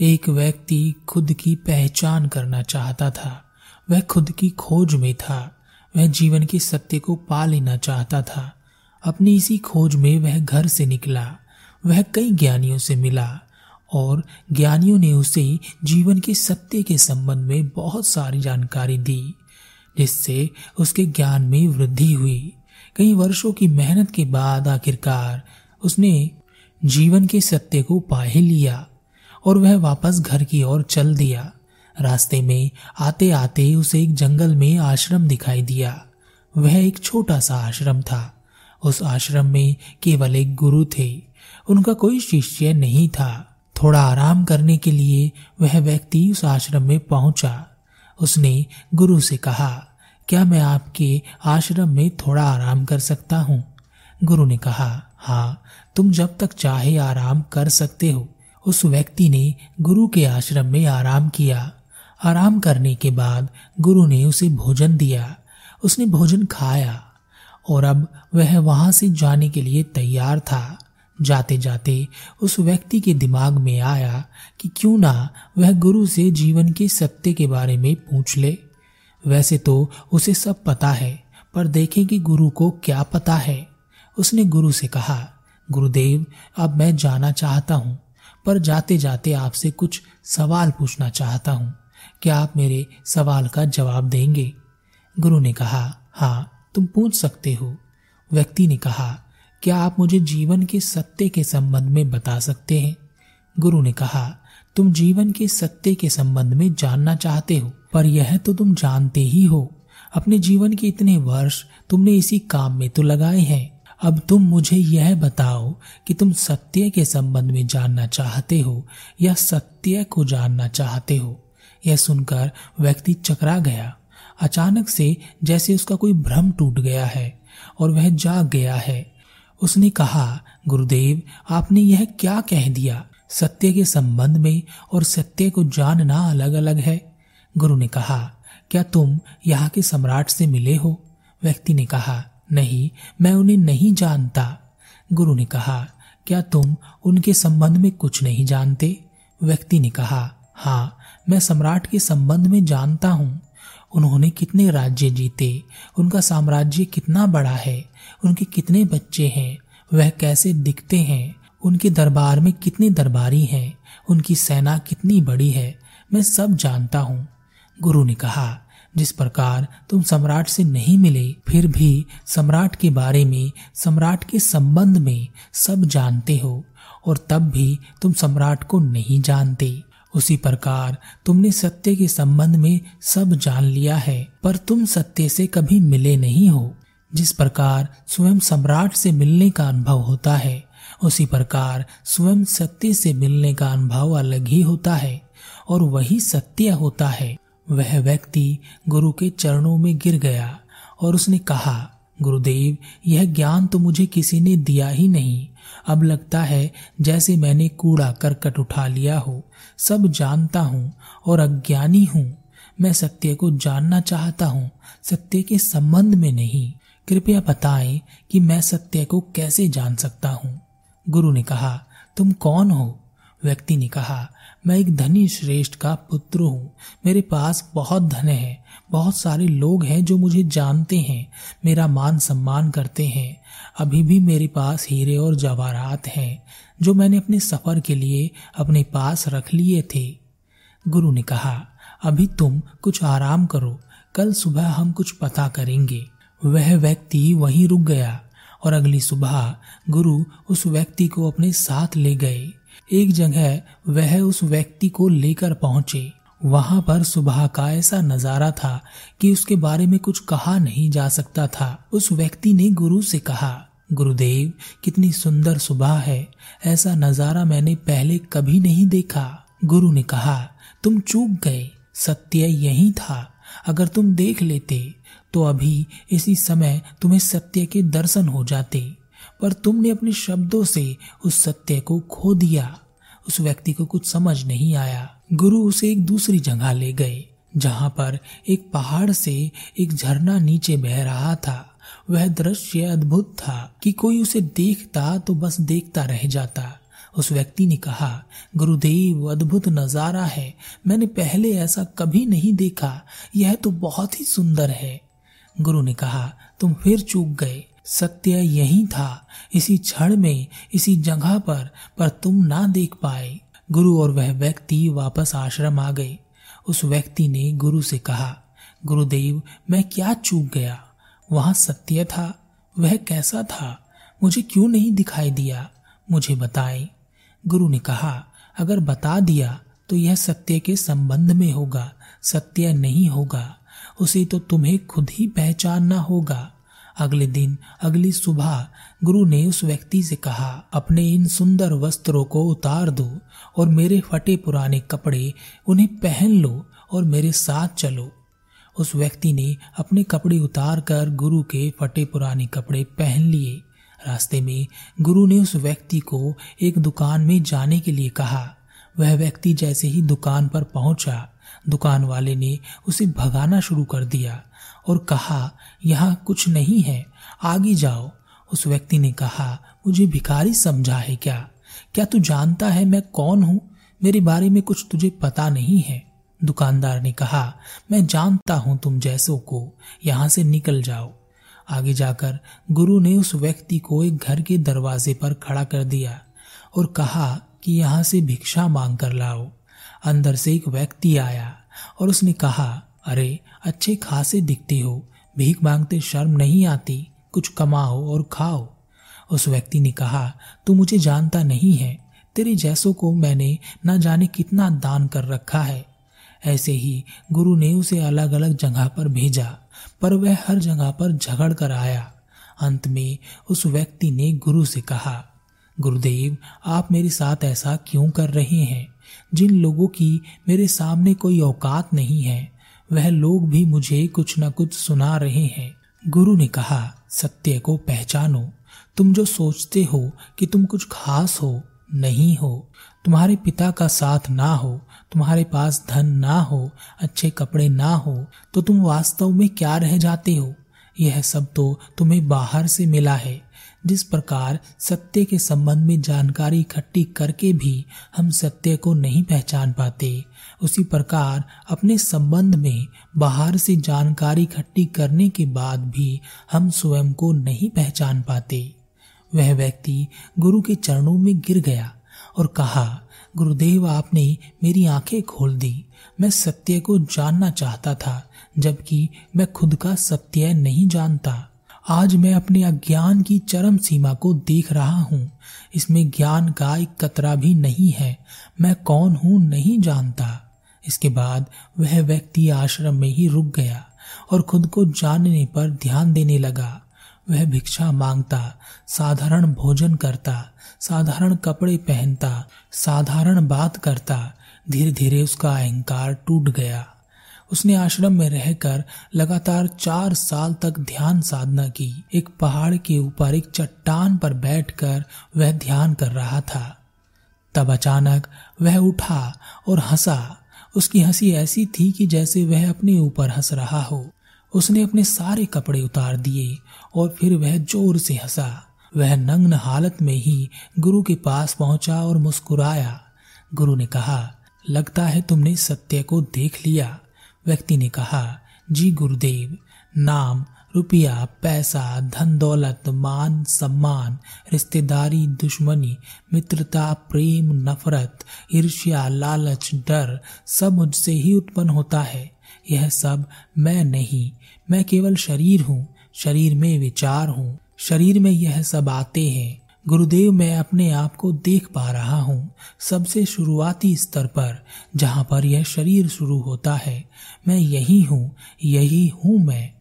एक व्यक्ति खुद की पहचान करना चाहता था। वह खुद की खोज में था। वह जीवन के सत्य को पा लेना चाहता था। अपनी इसी खोज में वह घर से निकला। वह कई ज्ञानियों से मिला और ज्ञानियों ने उसे जीवन के सत्य के संबंध में बहुत सारी जानकारी दी, जिससे उसके ज्ञान में वृद्धि हुई। कई वर्षों की मेहनत के बाद आखिरकार उसने जीवन के सत्य को पा ही लिया। और वह वापस घर की ओर चल दिया। रास्ते में आते आते उसे एक जंगल में आश्रम दिखाई दिया। वह एक छोटा सा आश्रम था। उस आश्रम में केवल एक गुरु थे। उनका कोई शिष्य नहीं था। थोड़ा आराम करने के लिए वह व्यक्ति उस आश्रम में पहुँचा। उसने गुरु से कहा, क्या मैं आपके आश्रम में थोड़ा आराम कर सकता हूँ? गुरु ने कहा हाँ तुम जब तक चाहे आराम कर सकते हो। उस व्यक्ति ने गुरु के आश्रम में आराम किया। आराम करने के बाद गुरु ने उसे भोजन दिया। उसने भोजन खाया और अब वह वहाँ से जाने के लिए तैयार था। जाते जाते उस व्यक्ति के दिमाग में आया कि क्यों ना वह गुरु से जीवन के सत्य के बारे में पूछ ले। वैसे तो उसे सब पता है, पर देखें कि गुरु को क्या पता है। उसने गुरु से कहा, गुरुदेव, अब मैं जाना चाहता हूँ। पर जाते जाते आपसे कुछ सवाल पूछना चाहता हूँ। क्या आप मेरे सवाल का जवाब देंगे? गुरु ने कहा हाँ तुम पूछ सकते हो। व्यक्ति ने कहा, क्या आप मुझे जीवन के सत्य के संबंध में बता सकते हैं? गुरु ने कहा, तुम जीवन के सत्य के संबंध में जानना चाहते हो, पर यह तो तुम जानते ही हो। अपने जीवन के इतने वर्ष तुमने इसी काम में तो लगाए हैं। अब तुम मुझे यह बताओ कि तुम सत्य के संबंध में जानना चाहते हो या सत्य को जानना चाहते हो? यह सुनकर व्यक्ति चकरा गया। अचानक से जैसे उसका कोई भ्रम टूट गया है और वह जाग गया है। उसने कहा, गुरुदेव, आपने यह क्या कह दिया? सत्य के संबंध में और सत्य को जानना अलग अलग है। गुरु ने कहा, क्या तुम यहाँ के सम्राट से मिले हो? व्यक्ति ने कहा नहीं, मैं उन्हें नहीं जानता। गुरु ने कहा, क्या तुम उनके संबंध में कुछ नहीं जानते? व्यक्ति ने कहा हाँ मैं सम्राट के संबंध में जानता हूँ। उन्होंने कितने राज्य जीते, उनका साम्राज्य कितना बड़ा है, उनके कितने बच्चे हैं, वह कैसे दिखते हैं, उनके दरबार में कितने दरबारी हैं, उनकी सेना कितनी बड़ी है, मैं सब जानता हूँ। गुरु ने कहा जिस प्रकार तुम सम्राट से नहीं मिले, फिर भी सम्राट के बारे में, सम्राट के संबंध में सब जानते हो, और तब भी तुम सम्राट को नहीं जानते। उसी प्रकार तुमने सत्य के संबंध में सब जान लिया है, पर तुम सत्य से कभी मिले नहीं हो। जिस प्रकार स्वयं सम्राट से मिलने का अनुभव होता है, उसी प्रकार स्वयं सत्य से मिलने का अनुभव अलग ही होता है, और वही सत्य होता है। वह व्यक्ति गुरु के चरणों में गिर गया और उसने कहा, गुरुदेव, यह ज्ञान तो मुझे किसी ने दिया ही नहीं। अब लगता है जैसे मैंने कूड़ा करकट उठा लिया हो। सब जानता हूँ और अज्ञानी हूँ। मैं सत्य को जानना चाहता हूँ, सत्य के संबंध में नहीं। कृपया बताएँ कि मैं सत्य को कैसे जान सकता हूँ? गुरु ने कहा, तुम कौन हो? व्यक्ति ने कहा मैं एक धनी श्रेष्ठ का पुत्र हूँ। मेरे पास बहुत धन है, बहुत सारे लोग हैं जो मुझे जानते हैं, मेरा मान सम्मान करते हैं। अभी भी मेरे पास हीरे और जवाहरात हैं, जो मैंने अपने सफ़र के लिए अपने पास रख लिए थे। गुरु ने कहा, अभी तुम कुछ आराम करो, कल सुबह हम कुछ पता करेंगे। वह व्यक्ति वहीं रुक गया, और अगली सुबह गुरु उस व्यक्ति को अपने साथ ले गए। एक जगह वह उस व्यक्ति को लेकर पहुँचे। वहाँ पर सुबह का ऐसा नज़ारा था कि उसके बारे में कुछ कहा नहीं जा सकता था। उस व्यक्ति ने गुरु से कहा, गुरुदेव, कितनी सुंदर सुबह है। ऐसा नज़ारा मैंने पहले कभी नहीं देखा। गुरु ने कहा, तुम चूक गए। सत्य यही था। अगर तुम देख लेते तो अभी इसी समय तुम्हें सत्य के दर्शन हो जाते। पर तुमने अपने शब्दों से उस सत्य को खो दिया। उस व्यक्ति को कुछ समझ नहीं आया। गुरु उसे एक दूसरी जगह ले गए, जहाँ पर एक पहाड़ से एक झरना नीचे बह रहा था। वह दृश्य अद्भुत था कि कोई उसे देखता तो बस देखता रह जाता। उस व्यक्ति ने कहा, गुरुदेव, अद्भुत नज़ारा है। मैंने पहले ऐसा कभी नहीं देखा। यह तो बहुत ही सुंदर है। गुरु ने कहा, तुम फिर चूक गए। सत्य यही था। इसी क्षण में, इसी जगह पर पर तुम ना देख पाए। गुरु और वह व्यक्ति वापस आश्रम आ गए। उस व्यक्ति ने गुरु से कहा, गुरुदेव, मैं क्या चूक गया? वहाँ सत्य था। वह कैसा था? मुझे क्यों नहीं दिखाई दिया? मुझे बताएँ। गुरु ने कहा, अगर बता दिया तो यह सत्य के संबंध में होगा। सत्य नहीं होगा। उसे तो तुम्हें खुद ही पहचानना होगा। अगले दिन, अगली सुबह, गुरु ने उस व्यक्ति से कहा, अपने इन सुंदर वस्त्रों को उतार दो और मेरे फटे पुराने कपड़े उन्हें पहन लो और मेरे साथ चलो। उस व्यक्ति ने अपने कपड़े उतार कर गुरु के फटे पुराने कपड़े पहन लिए। रास्ते में गुरु ने उस व्यक्ति को एक दुकान में जाने के लिए कहा। वह व्यक्ति जैसे ही दुकान पर पहुँचा, दुकान वाले ने उसे भगाना शुरू कर दिया। और कहा, यहाँ कुछ नहीं है, आगे जाओ। उस व्यक्ति ने कहा, मुझे भिखारी समझा है क्या? क्या तू जानता है मैं कौन हूँ? मेरे बारे में कुछ तुझे पता नहीं है? दुकानदार ने कहा, मैं जानता हूँ तुम जैसों को। यहाँ से निकल जाओ। आगे जाकर गुरु ने उस व्यक्ति को एक घर के दरवाजे पर खड़ा कर दिया और कहा कि यहाँ से भिक्षा मांग कर लाओ। अंदर से एक व्यक्ति आया और उसने कहा अरे, अच्छे खासे दिखते हो। भीख मांगते शर्म नहीं आती। कुछ कमाओ और खाओ। उस व्यक्ति ने कहा, तू मुझे जानता नहीं है। तेरे जैसों को मैंने न जाने कितना दान कर रखा है। ऐसे ही गुरु ने उसे अलग अलग जगह पर भेजा, पर वह हर जगह पर झगड़ कर आया। अंत में उस व्यक्ति ने गुरु से कहा, गुरुदेव, आप मेरे साथ ऐसा क्यों कर रहे हैं? जिन लोगों की मेरे सामने कोई औकात नहीं है वह लोग भी मुझे कुछ न कुछ सुना रहे हैं। गुरु ने कहा, सत्य को पहचानो। तुम जो सोचते हो कि तुम कुछ खास हो, नहीं हो, तुम्हारे पिता का साथ ना हो, तुम्हारे पास धन ना हो, अच्छे कपड़े ना हो तो तुम वास्तव में क्या रह जाते हो? यह सब तो तुम्हें बाहर से मिला है। जिस प्रकार सत्य के संबंध में जानकारी इकट्ठी करके भी हम सत्य को नहीं पहचान पाते, उसी प्रकार अपने संबंध में बाहर से जानकारी इकट्ठी करने के बाद भी हम स्वयं को नहीं पहचान पाते। वह व्यक्ति गुरु के चरणों में गिर गया और कहा, गुरुदेव, आपने मेरी आँखें खोल दी। मैं सत्य को जानना चाहता था, जबकि मैं खुद का सत्य नहीं जानता। आज मैं अपने अज्ञान की चरम सीमा को देख रहा हूँ। इसमें ज्ञान का एक कतरा भी नहीं है। मैं कौन हूँ नहीं जानता। इसके बाद वह व्यक्ति आश्रम में ही रुक गया और खुद को जानने पर ध्यान देने लगा। वह भिक्षा माँगता, साधारण भोजन करता, साधारण कपड़े पहनता, साधारण बात करता। धीरे धीरे उसका अहंकार टूट गया। उसने आश्रम में रहकर लगातार चार साल तक ध्यान साधना की। एक पहाड़ के ऊपर एक चट्टान पर बैठकर वह ध्यान कर रहा था। तब अचानक वह उठा और हंसा। उसकी हँसी ऐसी थी कि जैसे वह अपने ऊपर हंस रहा हो। उसने अपने सारे कपड़े उतार दिए और फिर वह ज़ोर से हंसा। वह नग्न हालत में ही गुरु के पास पहुँचा और मुस्कुराया। गुरु ने कहा, लगता है तुमने सत्य को देख लिया। व्यक्ति ने कहा, जी गुरुदेव, नाम, रुपया, पैसा, धन, दौलत, मान, सम्मान, रिश्तेदारी, दुश्मनी, मित्रता, प्रेम, नफरत, ईर्ष्या, लालच, डर, सब मुझसे ही उत्पन्न होता है। यह सब मैं नहीं, मैं केवल शरीर हूँ, शरीर में विचार हूँ, शरीर में यह सब आते हैं। गुरुदेव, मैं अपने आप को देख पा रहा हूँ, सबसे शुरुआती स्तर पर, जहाँ पर यह शरीर शुरू होता है। मैं यही हूँ यही हूँ मैं।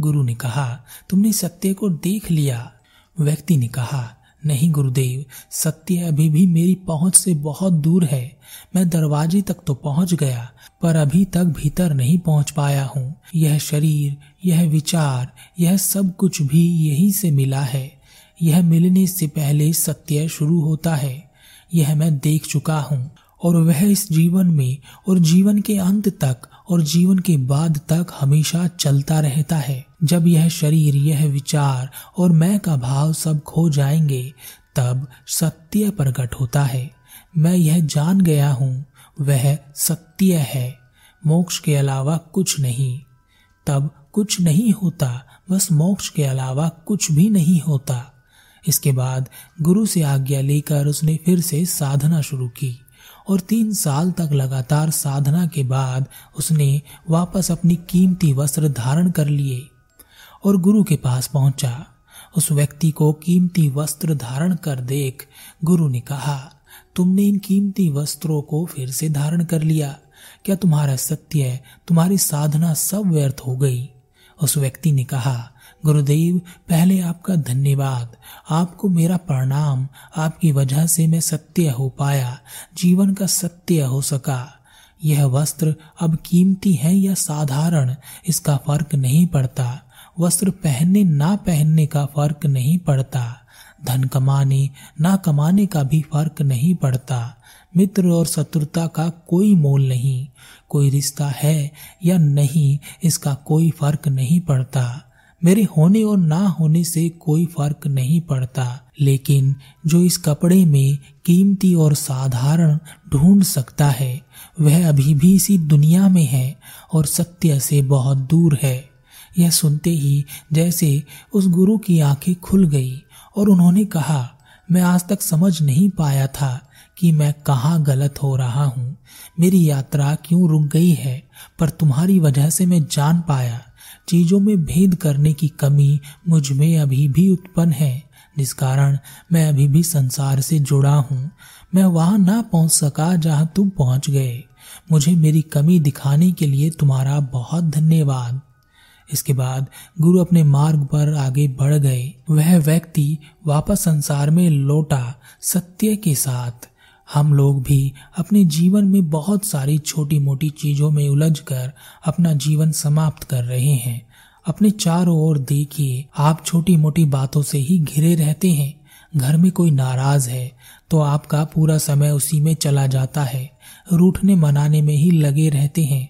गुरु ने कहा, तुमने सत्य को देख लिया। व्यक्ति ने कहा, नहीं गुरुदेव, सत्य अभी भी मेरी पहुँच से बहुत दूर है। मैं दरवाजे तक तो पहुँच गया, पर अभी तक भीतर नहीं पहुँच पाया हूँ। यह शरीर, यह विचार, यह सब कुछ भी यही से मिला है। यह मिलने से पहले सत्य शुरू होता है। यह मैं देख चुका हूँ, और वह इस जीवन में, और जीवन के अंत तक और जीवन के बाद तक हमेशा चलता रहता है। जब यह शरीर, यह विचार और मैं का भाव सब खो जाएँगे, तब सत्य प्रकट होता है। मैं यह जान गया हूँ, वह सत्य है। मोक्ष के अलावा कुछ नहीं। तब कुछ नहीं होता, बस मोक्ष के अलावा कुछ भी नहीं होता। इसके बाद गुरु से आज्ञा लेकर उसने फिर से साधना शुरू की। और तीन साल तक लगातार साधना के बाद उसने वापस अपनी कीमती वस्त्र धारण कर लिए और गुरु के पास पहुँचा। उस व्यक्ति को कीमती वस्त्र धारण कर देख गुरु ने कहा, तुमने इन कीमती वस्त्रों को फिर से धारण कर लिया। क्या तुम्हारा सत्य तुम्हारी साधना सब व्यर्थ हो गई। उस व्यक्ति ने कहा गुरुदेव, पहले आपका धन्यवाद। आपको मेरा प्रणाम। आपकी वजह से मैं सत्य हो पाया। जीवन का सत्य हो सका। यह वस्त्र अब कीमती है या साधारण? इसका फ़र्क नहीं पड़ता। वस्त्र पहनने ना पहनने का फ़र्क नहीं पड़ता। धन कमाने, ना कमाने का भी फ़र्क नहीं पड़ता। मित्र और शत्रुता का कोई मोल नहीं। कोई रिश्ता है या नहीं, इसका कोई फ़र्क नहीं पड़ता। मेरे होने और ना होने से कोई फ़र्क नहीं पड़ता, लेकिन जो इस कपड़े में कीमती और साधारण ढूंढ सकता है, वह अभी भी इसी दुनिया में है और सत्य से बहुत दूर है। यह सुनते ही जैसे उस गुरु की आँखें खुल गई और उन्होंने कहा, मैं आज तक समझ नहीं पाया था कि मैं कहाँ गलत हो रहा हूँ। मेरी यात्रा क्यों रुक गई है, पर तुम्हारी वजह से मैं जान पाया। चीज़ों में भेद करने की कमी मुझमें अभी भी उत्पन्न है। जिस कारण मैं अभी भी संसार से जुड़ा हूँ। मैं वहाँ ना पहुँच सका जहाँ तुम पहुँच गए। मुझे मेरी कमी दिखाने के लिए तुम्हारा बहुत धन्यवाद। इसके बाद गुरु अपने मार्ग पर आगे बढ़ गए। वह व्यक्ति वापस संसार में लौटा सत्य के साथ। हम लोग भी अपने जीवन में बहुत सारी छोटी मोटी चीज़ों में उलझकर अपना जीवन समाप्त कर रहे हैं। अपने चारों ओर देखिए, आप छोटी मोटी बातों से ही घिरे रहते हैं। घर में कोई नाराज़ है तो आपका पूरा समय उसी में चला जाता है। रूठने मनाने में ही लगे रहते हैं।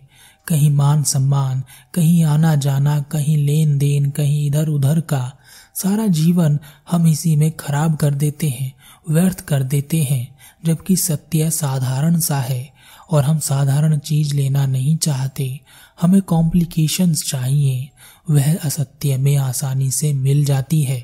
कहीं मान सम्मान, कहीं आना जाना कहीं लेन देन कहीं इधर उधर का सारा जीवन हम इसी में खराब कर देते हैं, व्यर्थ कर देते हैं। जबकि सत्य साधारण सा है और हम साधारण चीज़ लेना नहीं चाहते। हमें कॉम्प्लिकेशंस चाहिए। वह असत्य में आसानी से मिल जाती है।